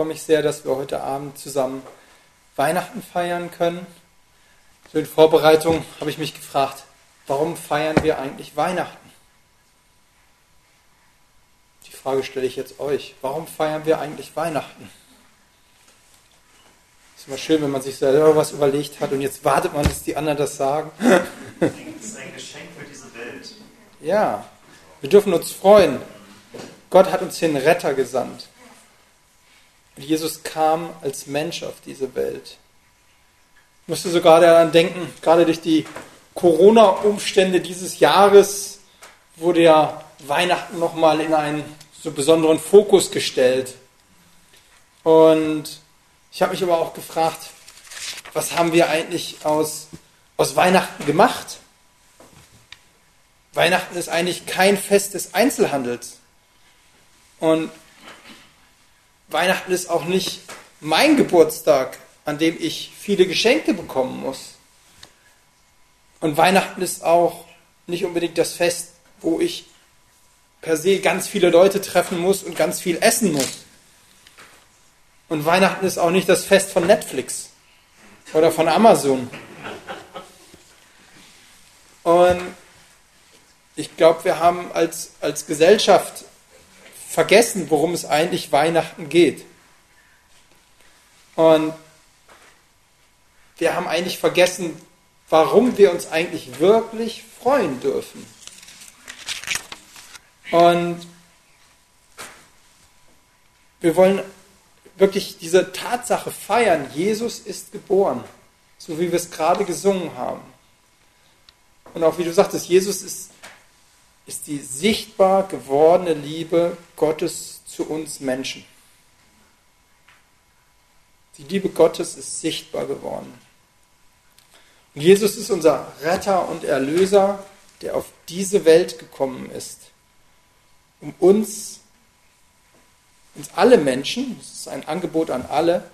freue mich sehr, dass wir heute Abend zusammen Weihnachten feiern können. So in Vorbereitung habe ich mich gefragt, warum feiern wir eigentlich Weihnachten? Die Frage stelle ich jetzt euch. Warum feiern wir eigentlich Weihnachten? Ist immer schön, wenn man sich selber was überlegt hat und jetzt wartet man, dass die anderen das sagen. Das ist ein Geschenk für diese Welt. Ja, wir dürfen uns freuen. Gott hat uns hier einen Retter gesandt. Jesus kam als Mensch auf diese Welt. Ich musste sogar daran denken, gerade durch die Corona-Umstände dieses Jahres wurde ja Weihnachten nochmal in einen so besonderen Fokus gestellt. Und ich habe mich aber auch gefragt, was haben wir eigentlich aus, aus Weihnachten gemacht? Weihnachten ist eigentlich kein Fest des Einzelhandels. Und Weihnachten ist auch nicht mein Geburtstag, an dem ich viele Geschenke bekommen muss. Und Weihnachten ist auch nicht unbedingt das Fest, wo ich per se ganz viele Leute treffen muss und ganz viel essen muss. Und Weihnachten ist auch nicht das Fest von Netflix oder von Amazon. Und ich glaube, wir haben als, als Gesellschaft vergessen, worum es eigentlich Weihnachten geht. Und wir haben eigentlich vergessen, warum wir uns eigentlich wirklich freuen dürfen. Und wir wollen wirklich diese Tatsache feiern, Jesus ist geboren, so wie wir es gerade gesungen haben. Und auch wie du sagtest, Jesus ist, ist die sichtbar gewordene Liebe Gottes zu uns Menschen. Die Liebe Gottes ist sichtbar geworden. Und Jesus ist unser Retter und Erlöser, der auf diese Welt gekommen ist, um uns uns alle Menschen, das ist ein Angebot an alle,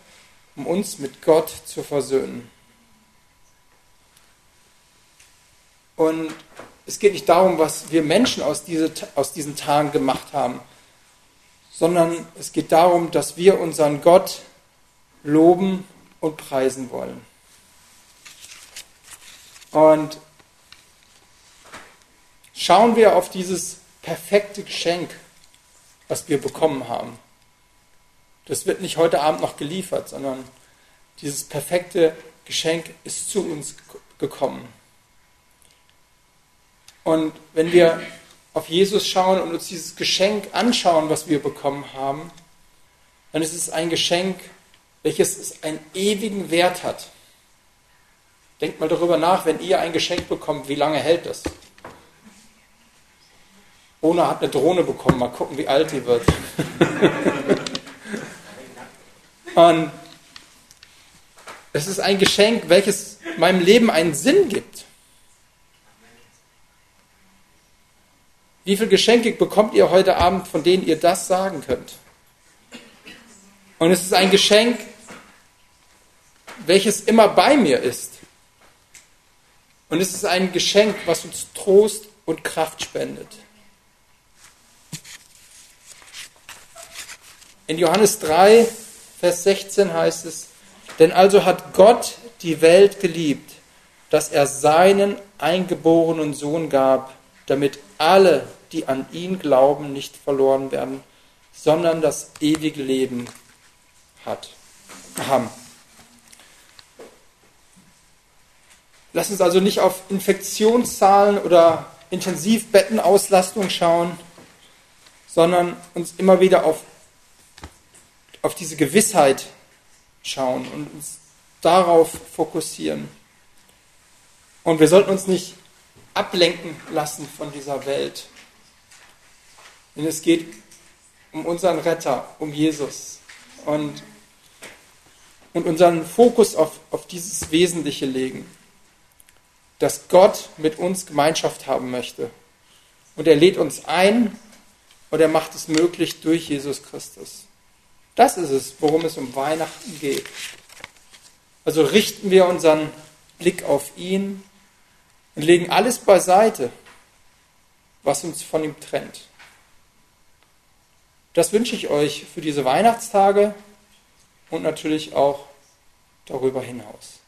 um uns mit Gott zu versöhnen. Und es geht nicht darum, was wir Menschen aus, diese, aus diesen Tagen gemacht haben, sondern es geht darum, dass wir unseren Gott loben und preisen wollen. Und schauen wir auf dieses perfekte Geschenk, was wir bekommen haben. Das wird nicht heute Abend noch geliefert, sondern dieses perfekte Geschenk ist zu uns gekommen. Und wenn wir auf Jesus schauen und uns dieses Geschenk anschauen, was wir bekommen haben, dann ist es ein Geschenk, welches einen ewigen Wert hat. Denkt mal darüber nach, wenn ihr ein Geschenk bekommt, wie lange hält das? Ona hat eine Drohne bekommen, mal gucken, wie alt die wird. Und es ist ein Geschenk, welches meinem Leben einen Sinn gibt. Wie viele Geschenke bekommt ihr heute Abend, von denen ihr das sagen könnt? Und es ist ein Geschenk, welches immer bei mir ist. Und es ist ein Geschenk, was uns Trost und Kraft spendet. In Johannes 3, Vers 16 heißt es, denn also hat Gott die Welt geliebt, dass er seinen eingeborenen Sohn gab, damit alle, die an ihn glauben, nicht verloren werden, sondern das ewige Leben hat, haben. Lass uns also nicht auf Infektionszahlen oder Intensivbettenauslastung schauen, sondern uns immer wieder auf auf diese Gewissheit schauen und uns darauf fokussieren. Und wir sollten uns nicht ablenken lassen von dieser Welt. Denn es geht um unseren Retter, um Jesus. Und, und unseren Fokus auf, auf dieses Wesentliche legen. Dass Gott mit uns Gemeinschaft haben möchte. Und er lädt uns ein und er macht es möglich durch Jesus Christus. Das ist es, worum es um Weihnachten geht. Also richten wir unseren Blick auf ihn und legen alles beiseite, was uns von ihm trennt. Das wünsche ich euch für diese Weihnachtstage und natürlich auch darüber hinaus.